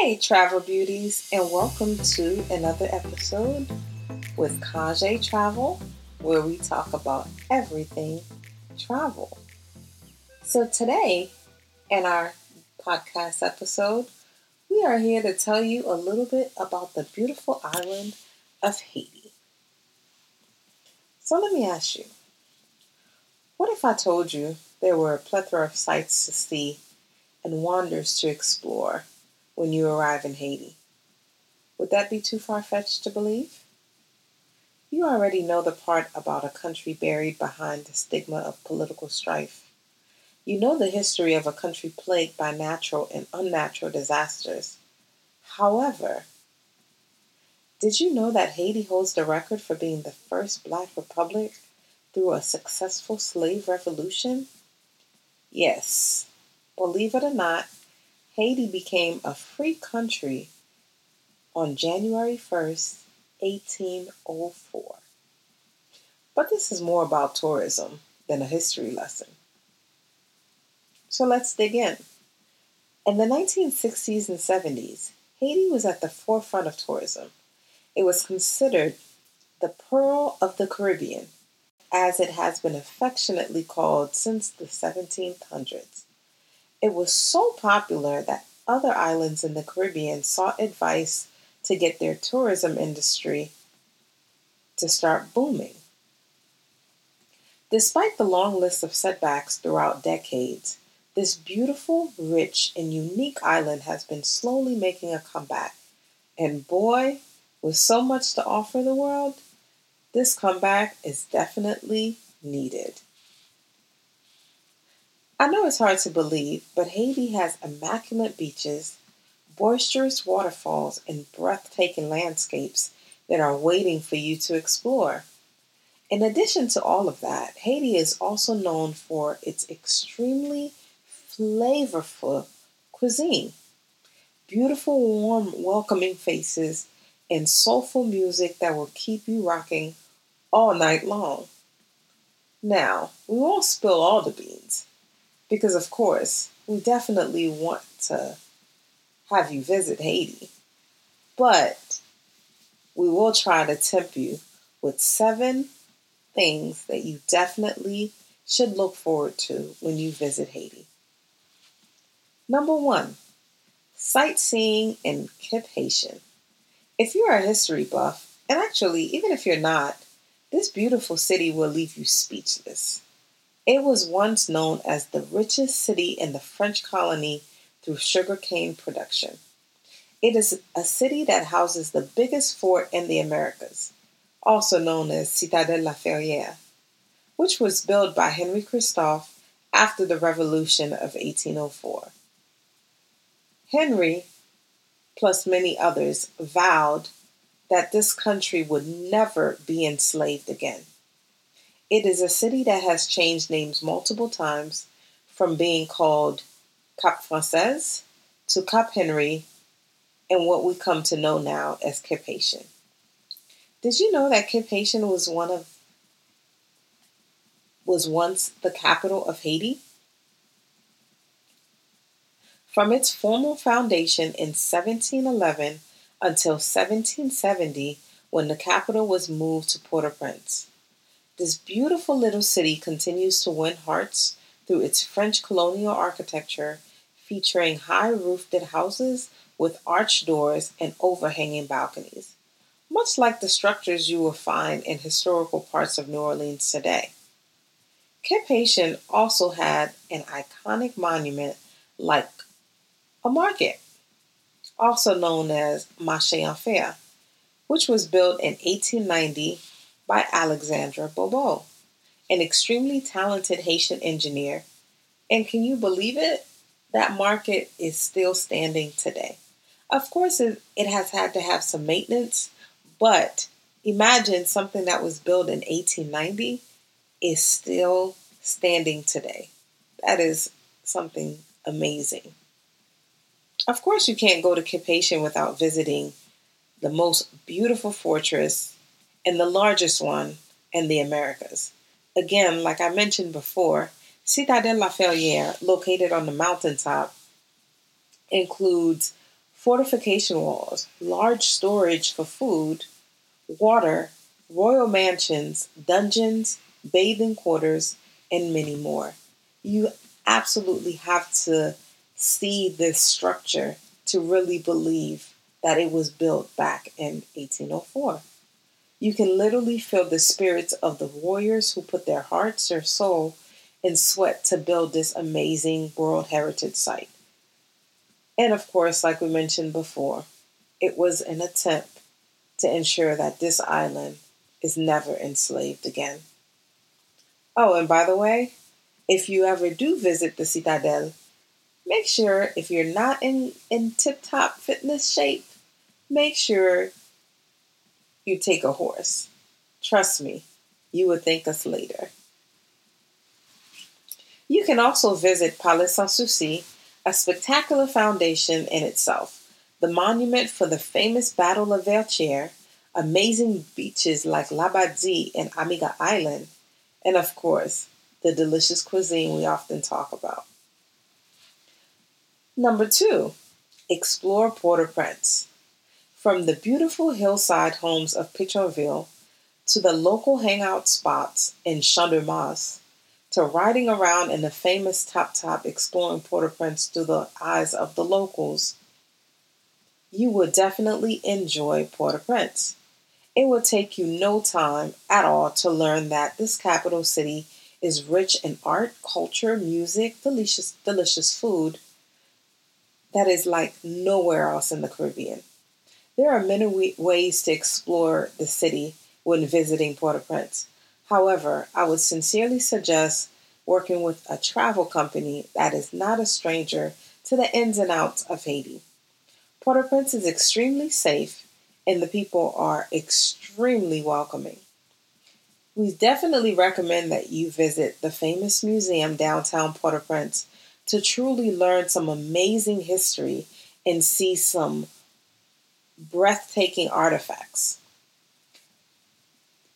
Hey, travel beauties, and welcome to another episode with Kaje Travel, where we talk about everything travel. So, today in our podcast episode, we are here to tell you a little bit about the beautiful island of Haiti. So, let me ask you what if I told you there were a plethora of sights to see and wonders to explore when you arrive in Haiti? Would that be too far fetched to believe? You already know the part about a country buried behind the stigma of political strife. You know the history of a country plagued by natural and unnatural disasters. However, did you know that Haiti holds the record for being the first black republic through a successful slave revolution? Yes, believe it or not, Haiti became a free country on January 1st, 1804. But this is more about tourism than a history lesson. So let's dig in. In the 1960s and 70s, Haiti was at the forefront of tourism. It was considered the Pearl of the Caribbean, as it has been affectionately called since the 1700s. It was so popular that other islands in the Caribbean sought advice to get their tourism industry to start booming. Despite the long list of setbacks throughout decades, this beautiful, rich, and unique island has been slowly making a comeback. And boy, with so much to offer the world, this comeback is definitely needed. I know it's hard to believe, but Haiti has immaculate beaches, boisterous waterfalls, and breathtaking landscapes that are waiting for you to explore. In addition to all of that, Haiti is also known for its extremely flavorful cuisine. Beautiful, warm, welcoming faces and soulful music that will keep you rocking all night long. Now, we won't spill all the beans because, of course, we definitely want to have you visit Haiti, but we will try to tempt you with seven things that you definitely should look forward to when you visit Haiti. Number one, sightseeing in Cap Haitien. If you're a history buff, and actually, even if you're not, this beautiful city will leave you speechless. It was once known as the richest city in the French colony through sugarcane production. It is a city that houses the biggest fort in the Americas, also known as Citadelle La Ferrière, which was built by Henry Christophe after the Revolution of 1804. Henry, plus many others, vowed that this country would never be enslaved again. It is a city that has changed names multiple times from being called Cap Français to Cap Henry and what we come to know now as Cap Haitien. Did you know that Cap Haitien was one of was once the capital of Haiti? From its formal foundation in 1711 until 1770, when the capital was moved to Port au Prince. This beautiful little city continues to win hearts through its French colonial architecture, featuring high roofed houses with arched doors and overhanging balconies, much like the structures you will find in historical parts of New Orleans today. Cap Haitien also had an iconic monument like a market, also known as Marché en Fer, which was built in 1890 by Alexandra Bobo, an extremely talented Haitian engineer. And can you believe it? That market is still standing today. Of course, it, has had to have some maintenance, but imagine something that was built in 1890 is still standing today. That is something amazing. Of course, you can't go to Cap Haitien without visiting the most beautiful fortress and the largest one in the Americas. Again, like I mentioned before, Citadelle La Ferrière, located on the mountaintop, includes fortification walls, large storage for food, water, royal mansions, dungeons, bathing quarters, and many more. You absolutely have to see this structure to really believe that it was built back in 1804. You can literally feel the spirits of the warriors who put their hearts, their soul, and sweat to build this amazing World Heritage Site. And of course, like we mentioned before, it was an attempt to ensure that this island is never enslaved again. Oh, and by the way, if you ever do visit the Citadel, make sure if you're not in, in tip top fitness shape, make sure you take a horse. Trust me, you will thank us later. You can also visit Palais Sans Souci, a spectacular foundation in itself, the monument for the famous Battle of Vertières, amazing beaches like Labadie and Amiga Island, and of course, the delicious cuisine we often talk about. Number two, explore Port au Prince. From the beautiful hillside homes of Pétionville to the local hangout spots in de to riding around in the famous tap tap exploring Port au Prince through the eyes of the locals, you will definitely enjoy Port au Prince. It will take you no time at all to learn that this capital city is rich in art, culture, music, delicious, delicious food that is like nowhere else in the Caribbean. There are many ways to explore the city when visiting Port au Prince. However, I would sincerely suggest working with a travel company that is not a stranger to the ins and outs of Haiti. Port au Prince is extremely safe and the people are extremely welcoming. We definitely recommend that you visit the famous museum downtown Port au Prince to truly learn some amazing history and see some breathtaking artifacts.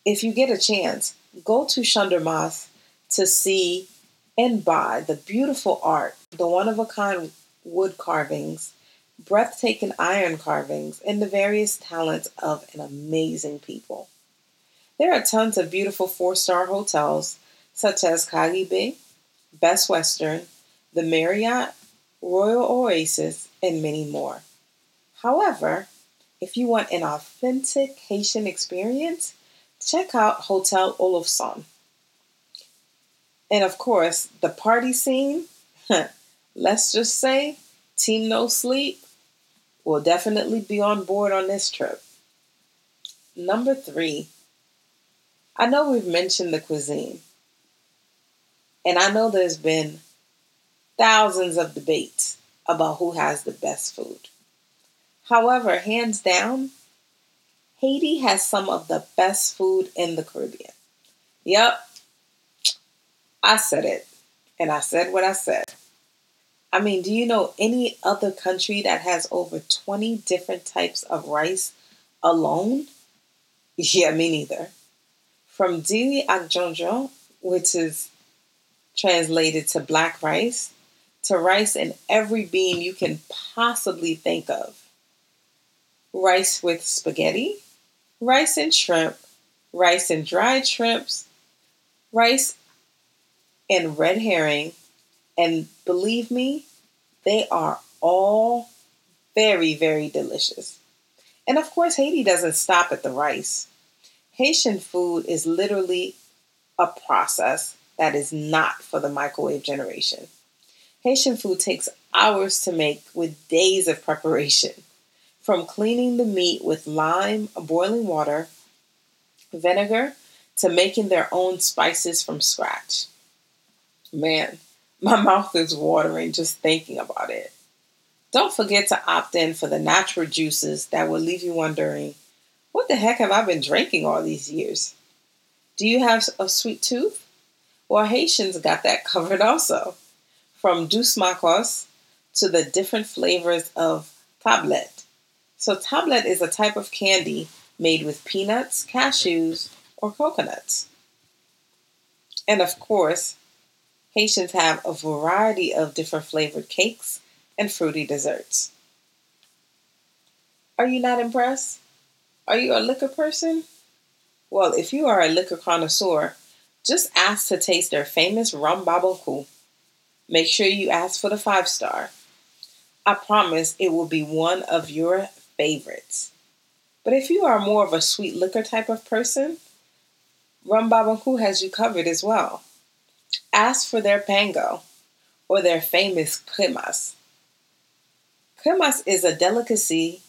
If you get a chance, go to Mars to see and buy the beautiful art, the one of a kind wood carvings, breathtaking iron carvings, and the various talents of an amazing people. There are tons of beautiful four star hotels such as Karibe, Best Western, the Marriott, Royal Oasis, and many more. However, if you want an authentic Haitian experience, check out Hotel Oloffson. And of course, the party scene, let's just say, Team No Sleep will definitely be on board on this trip. Number three, I know we've mentioned the cuisine, and I know there's been thousands of debates about who has the best food. However, hands down, Haiti has some of the best food in the Caribbean. Yep, I said it, and I said what I said. I mean, do you know any other country that has over 20 different types of rice alone? Yeah, me neither. From Diri ak Djon Djon, which is translated to black rice, to rice in every bean you can possibly think of rice with spaghetti, rice and shrimp, rice and dried shrimps, rice and red herring, and believe me, they are all very, very delicious. And of course, Haiti doesn't stop at the rice. Haitian food is literally a process that is not for the microwave generation. Haitian food takes hours to make with days of preparation from cleaning the meat with lime, boiling water, vinegar, to making their own spices from scratch. Man, my mouth is watering just thinking about it. Don't forget to opt in for the natural juices that will leave you wondering, what the heck have I been drinking all these years? Do you have a sweet tooth? Well, Haitians got that covered also. From dous makos to the different flavors of tablette so, tablet is a type of candy made with peanuts, cashews, or coconuts. And of course, Haitians have a variety of different flavored cakes and fruity desserts. Are you not impressed? Are you a liquor person? Well, if you are a liquor connoisseur, just ask to taste their famous rum Barbancourt. Make sure you ask for the five star. I promise it will be one of your favorites. But if you are more of a sweet liquor type of person, Rum Barbancourt has you covered as well. Ask for their pango or their famous cremas. Cremas is a delicacy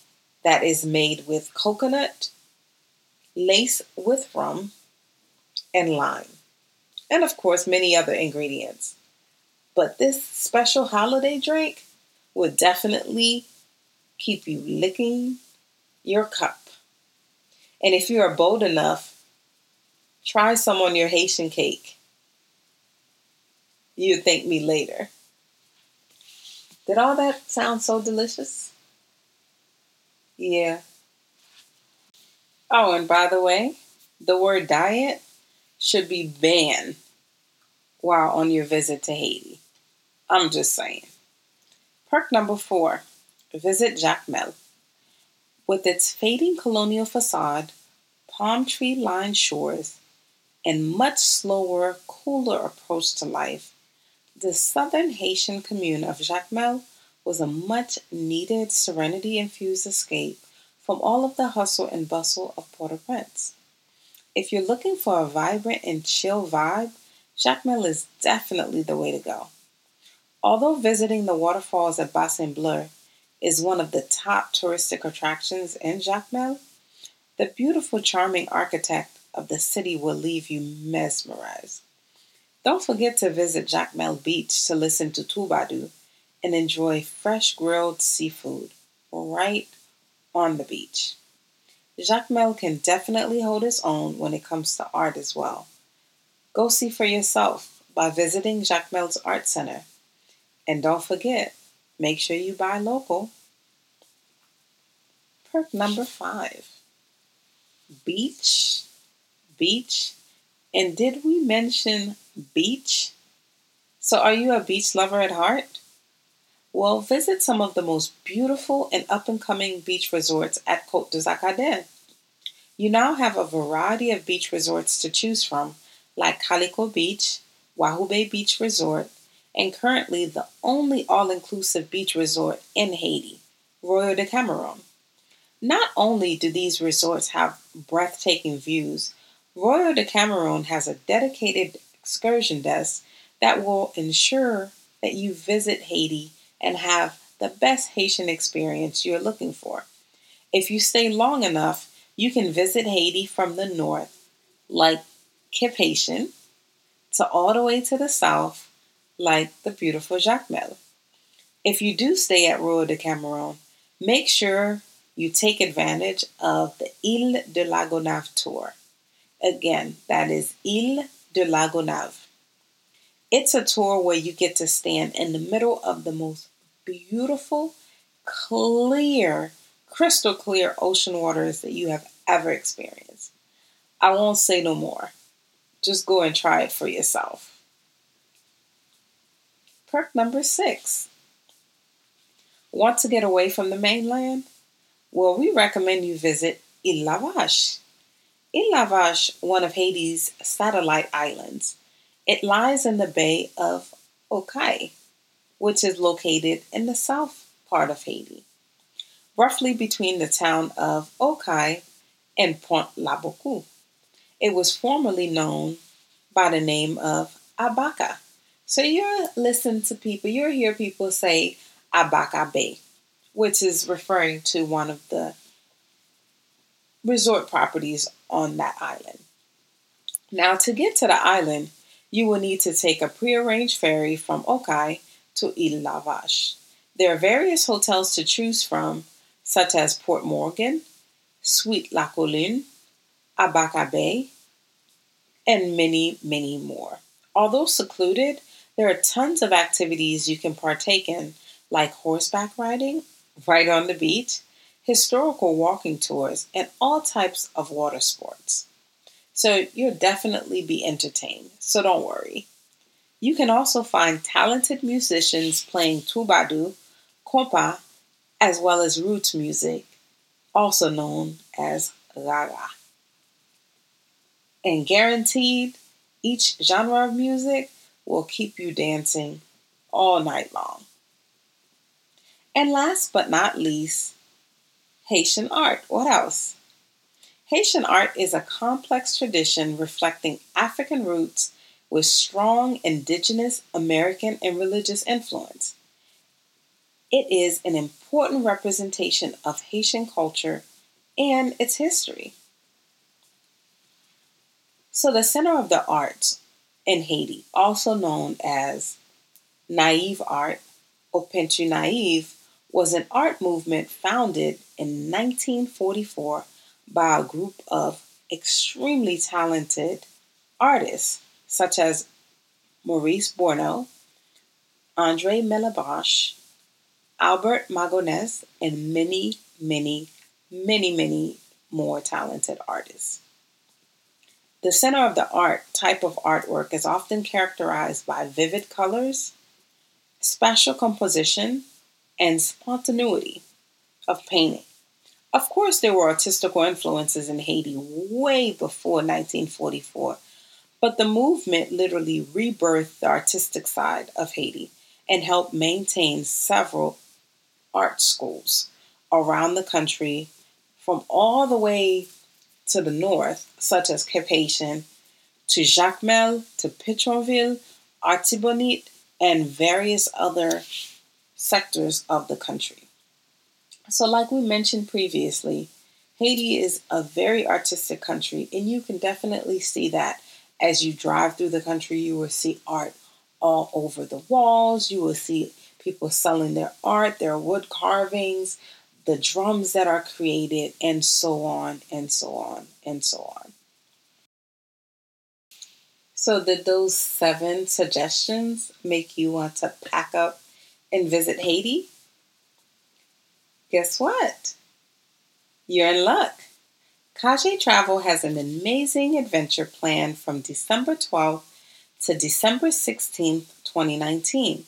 that is made with coconut, laced with rum, and lime, and of course, many other ingredients. But this special holiday drink would definitely keep you licking your cup. And if you are bold enough, try some on your Haitian cake. You thank me later. Did all that sound so delicious? Yeah. Oh, and by the way, the word diet should be banned while on your visit to Haiti. I'm just saying. Perk number four visit Jacmel. With its fading colonial facade, palm tree lined shores, and much slower, cooler approach to life, the southern Haitian commune of Jacmel was a much needed serenity infused escape from all of the hustle and bustle of Port au Prince. If you're looking for a vibrant and chill vibe, Jacmel is definitely the way to go. Although visiting the waterfalls at Bassin Bleu is one of the top touristic attractions in Jacmel, the beautiful, charming architect of the city will leave you mesmerized. Don't forget to visit Jacmel Beach to listen to Toubadou and enjoy fresh grilled seafood right on the beach. Jacmel can definitely hold its own when it comes to art as well. Go see for yourself by visiting Jacmel's Art Center. And don't forget, make sure you buy local. Perk number five beach, beach, and did we mention beach? So, are you a beach lover at heart? Well, visit some of the most beautiful and up and coming beach resorts at Côte des Arcadins. You now have a variety of beach resorts to choose from, like Kaliko Beach, Wahoo Bay Beach Resort, and currently the only all inclusive beach resort in Haiti, Royal Decameron. Not only do these resorts have breathtaking views, Royal Decameron has a dedicated excursion desk that will ensure that you visit Haiti and have the best Haitian experience you're looking for. If you stay long enough, you can visit Haiti from the north, like Cap Haitien, to all the way to the south, like the beautiful Jacmel. If you do stay at Royal Decameron, make sure you take advantage of the Ile de la Gonave tour. Again, that is Ile de la Gonave. It's a tour where you get to stand in the middle of the most beautiful, clear, crystal clear ocean waters that you have ever experienced. I won't say no more. Just go and try it for yourself. Perk number six. Want to get away from the mainland? Well, we recommend you visit Ile La Vache. Ile La Vache, one of Haiti's satellite islands, it lies in the Bay of Aux-Cayes, which is located in the south part of Haiti, roughly between the town of Aux-Cayes and Pointe La Boucou. It was formerly known by the name of Abaca. So you're listening to people, you hear people say Abaka Bay, which is referring to one of the resort properties on that island. Now, to get to the island, you will need to take a prearranged ferry from Aux-Cayes to La There are various hotels to choose from, such as Port Morgan, Suite La Colline, Abaka Bay, and many, many more. Although secluded, there are tons of activities you can partake in, like horseback riding right on the beach, historical walking tours, and all types of water sports. So you'll definitely be entertained, so don't worry. You can also find talented musicians playing toubadou, compa, as well as roots music also known as Gaga. And guaranteed, each genre of music will keep you dancing all night long. And last but not least, Haitian art. What else? Haitian art is a complex tradition reflecting African roots with strong indigenous, American, and religious influence. It is an important representation of Haitian culture and its history. So, the Center of the Arts in Haiti, also known as Naive Art or Peinture Naive, was an art movement founded in 1944 by a group of extremely talented artists such as Maurice Borno, Andre Malebranche, Albert Mangonès, and many, many, many, many more talented artists. The center of the art type of artwork is often characterized by vivid colors, spatial composition, and spontaneity of painting. Of course, there were artistical influences in Haiti way before 1944, but the movement literally rebirthed the artistic side of Haiti and helped maintain several art schools around the country from all the way to the north, such as Cap-Haïtien, to Jacmel, to Pétionville, Artibonite, and various other sectors of the country. So, like we mentioned previously, Haiti is a very artistic country, and you can definitely see that as you drive through the country. You will see art all over the walls, you will see people selling their art, their wood carvings, the drums that are created, and so on and so on and so on. So, did those seven suggestions make you want to pack up and visit Haiti? Guess what? You're in luck. Kaje Travel has an amazing adventure planned from December 12th to December 16th, 2019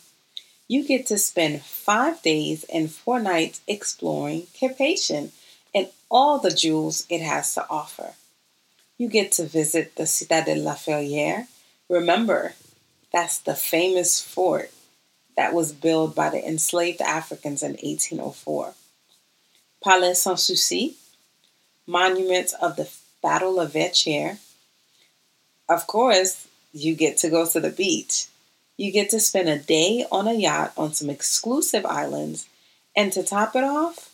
you get to spend five days and four nights exploring Cap-Haïtien and all the jewels it has to offer. You get to visit the Citadelle La Ferrière. Remember, that's the famous fort that was built by the enslaved Africans in 1804. Palais Sans Souci, monuments of the Battle of Vertières. Of course, you get to go to the beach you get to spend a day on a yacht on some exclusive islands. And to top it off,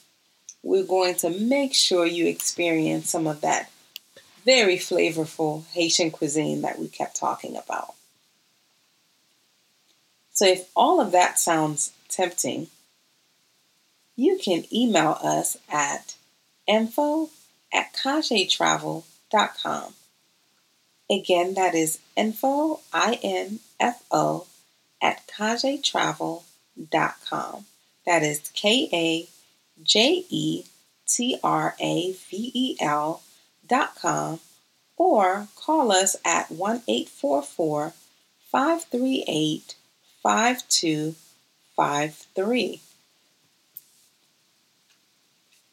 we're going to make sure you experience some of that very flavorful Haitian cuisine that we kept talking about. So, if all of that sounds tempting, you can email us at info at kajetravel.com. Again, that is info, I N F O, at kajetravel.com. That is K A J E T R A V E L dot com or call us at 1 844 538 5253.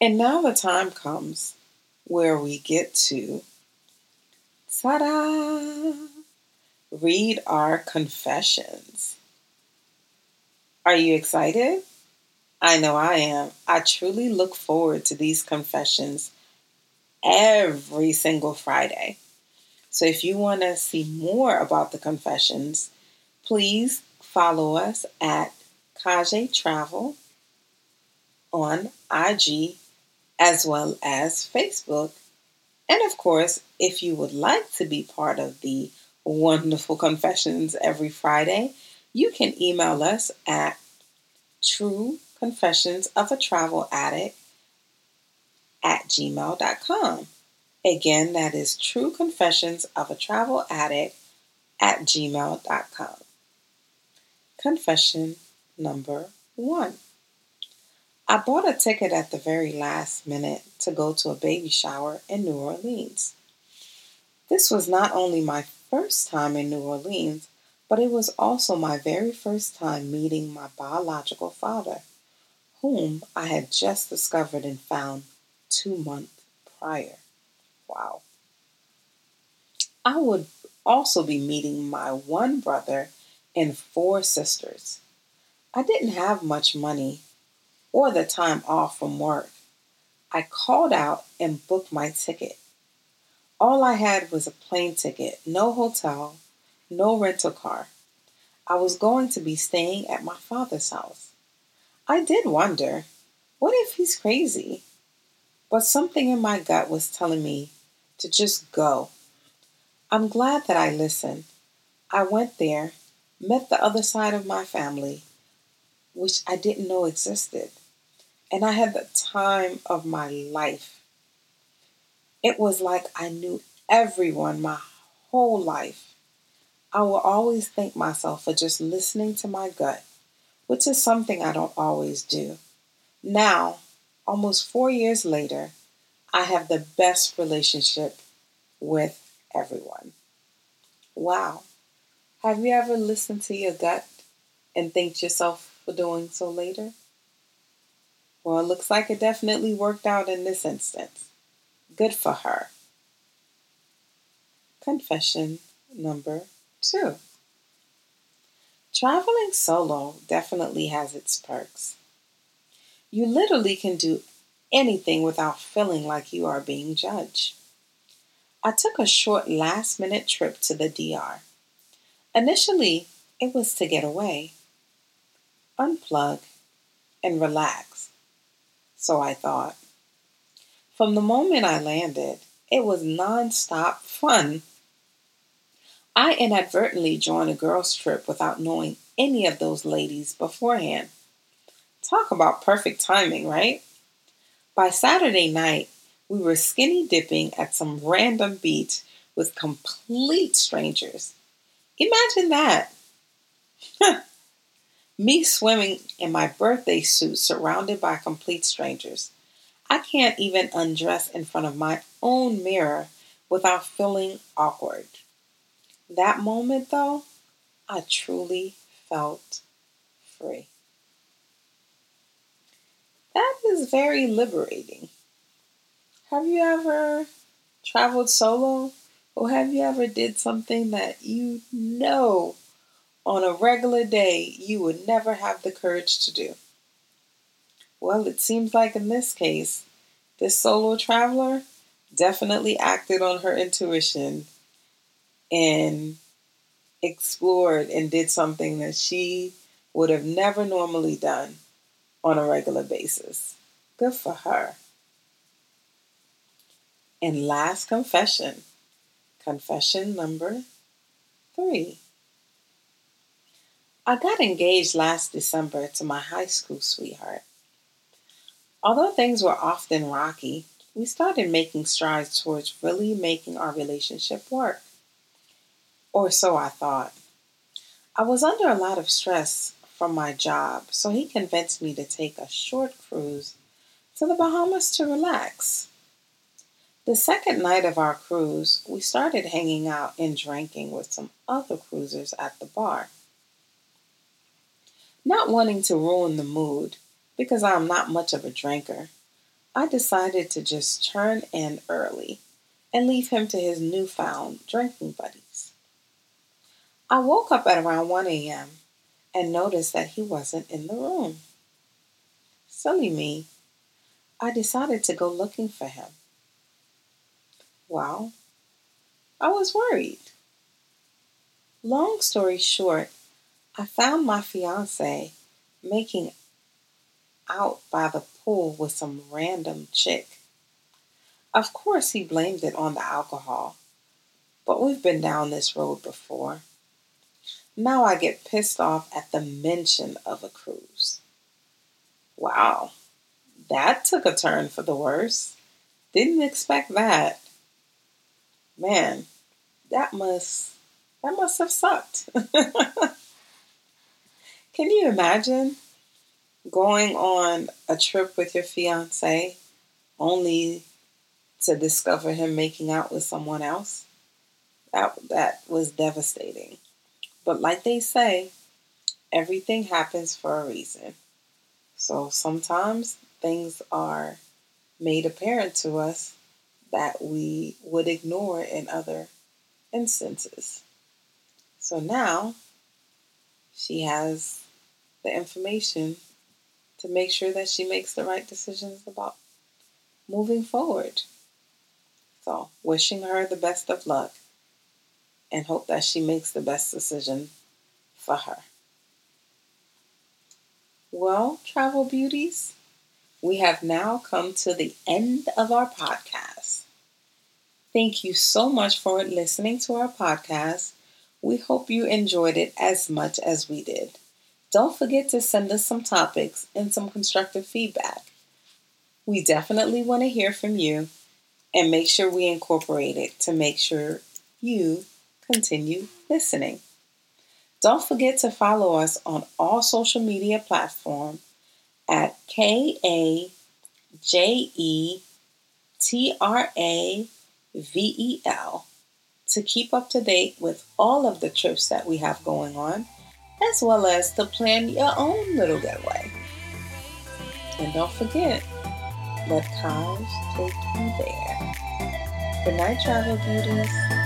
And now the time comes where we get to ta da! Read our confessions. Are you excited? I know I am. I truly look forward to these confessions every single Friday. So if you want to see more about the confessions, please follow us at Kaje Travel on IG as well as Facebook. And of course, if you would like to be part of the wonderful confessions every Friday, you can email us at True Confessions of a Travel Addict at gmail.com. Again, that is True Confessions of a Travel Addict at gmail.com. Confession number one. I bought a ticket at the very last minute to go to a baby shower in New Orleans. This was not only my first time in New Orleans, but it was also my very first time meeting my biological father, whom I had just discovered and found two months prior. Wow. I would also be meeting my one brother and four sisters. I didn't have much money or the time off from work. I called out and booked my ticket. All I had was a plane ticket, no hotel, no rental car. I was going to be staying at my father's house. I did wonder, what if he's crazy? But something in my gut was telling me to just go. I'm glad that I listened. I went there, met the other side of my family, which I didn't know existed, and I had the time of my life. It was like I knew everyone my whole life. I will always thank myself for just listening to my gut, which is something I don't always do. Now, almost four years later, I have the best relationship with everyone. Wow. Have you ever listened to your gut and thanked yourself for doing so later? Well, it looks like it definitely worked out in this instance. Good for her. Confession number two. Traveling solo definitely has its perks. You literally can do anything without feeling like you are being judged. I took a short last minute trip to the DR. Initially, it was to get away, unplug, and relax. So I thought. From the moment I landed, it was nonstop fun. I inadvertently joined a girls' trip without knowing any of those ladies beforehand. Talk about perfect timing, right? By Saturday night, we were skinny dipping at some random beach with complete strangers. Imagine that. Me swimming in my birthday suit surrounded by complete strangers. I can't even undress in front of my own mirror without feeling awkward. That moment, though, I truly felt free. That is very liberating. Have you ever traveled solo? Or have you ever did something that you know on a regular day you would never have the courage to do? Well, it seems like in this case, this solo traveler definitely acted on her intuition and explored and did something that she would have never normally done on a regular basis. Good for her. And last confession, confession number three. I got engaged last December to my high school sweetheart. Although things were often rocky, we started making strides towards really making our relationship work. Or so I thought. I was under a lot of stress from my job, so he convinced me to take a short cruise to the Bahamas to relax. The second night of our cruise, we started hanging out and drinking with some other cruisers at the bar. Not wanting to ruin the mood, because I'm not much of a drinker, I decided to just turn in early and leave him to his newfound drinking buddies. I woke up at around 1 a.m. and noticed that he wasn't in the room. Silly me, I decided to go looking for him. Well, I was worried. Long story short, I found my fiance making out by the pool with some random chick. Of course, he blamed it on the alcohol, but we've been down this road before. Now I get pissed off at the mention of a cruise. Wow, that took a turn for the worse. Didn't expect that man, that must that must have sucked. Can you imagine going on a trip with your fiance only to discover him making out with someone else? That that was devastating. But like they say, everything happens for a reason. So sometimes things are made apparent to us that we would ignore in other instances. So now she has the information to make sure that she makes the right decisions about moving forward. So, wishing her the best of luck and hope that she makes the best decision for her. Well, travel beauties, we have now come to the end of our podcast. Thank you so much for listening to our podcast. We hope you enjoyed it as much as we did. Don't forget to send us some topics and some constructive feedback. We definitely want to hear from you and make sure we incorporate it to make sure you continue listening. Don't forget to follow us on all social media platforms at K A J E T R A V E L to keep up to date with all of the trips that we have going on, as well as to plan your own little getaway. And don't forget, let Kaje take you there. Good night, travel beauties.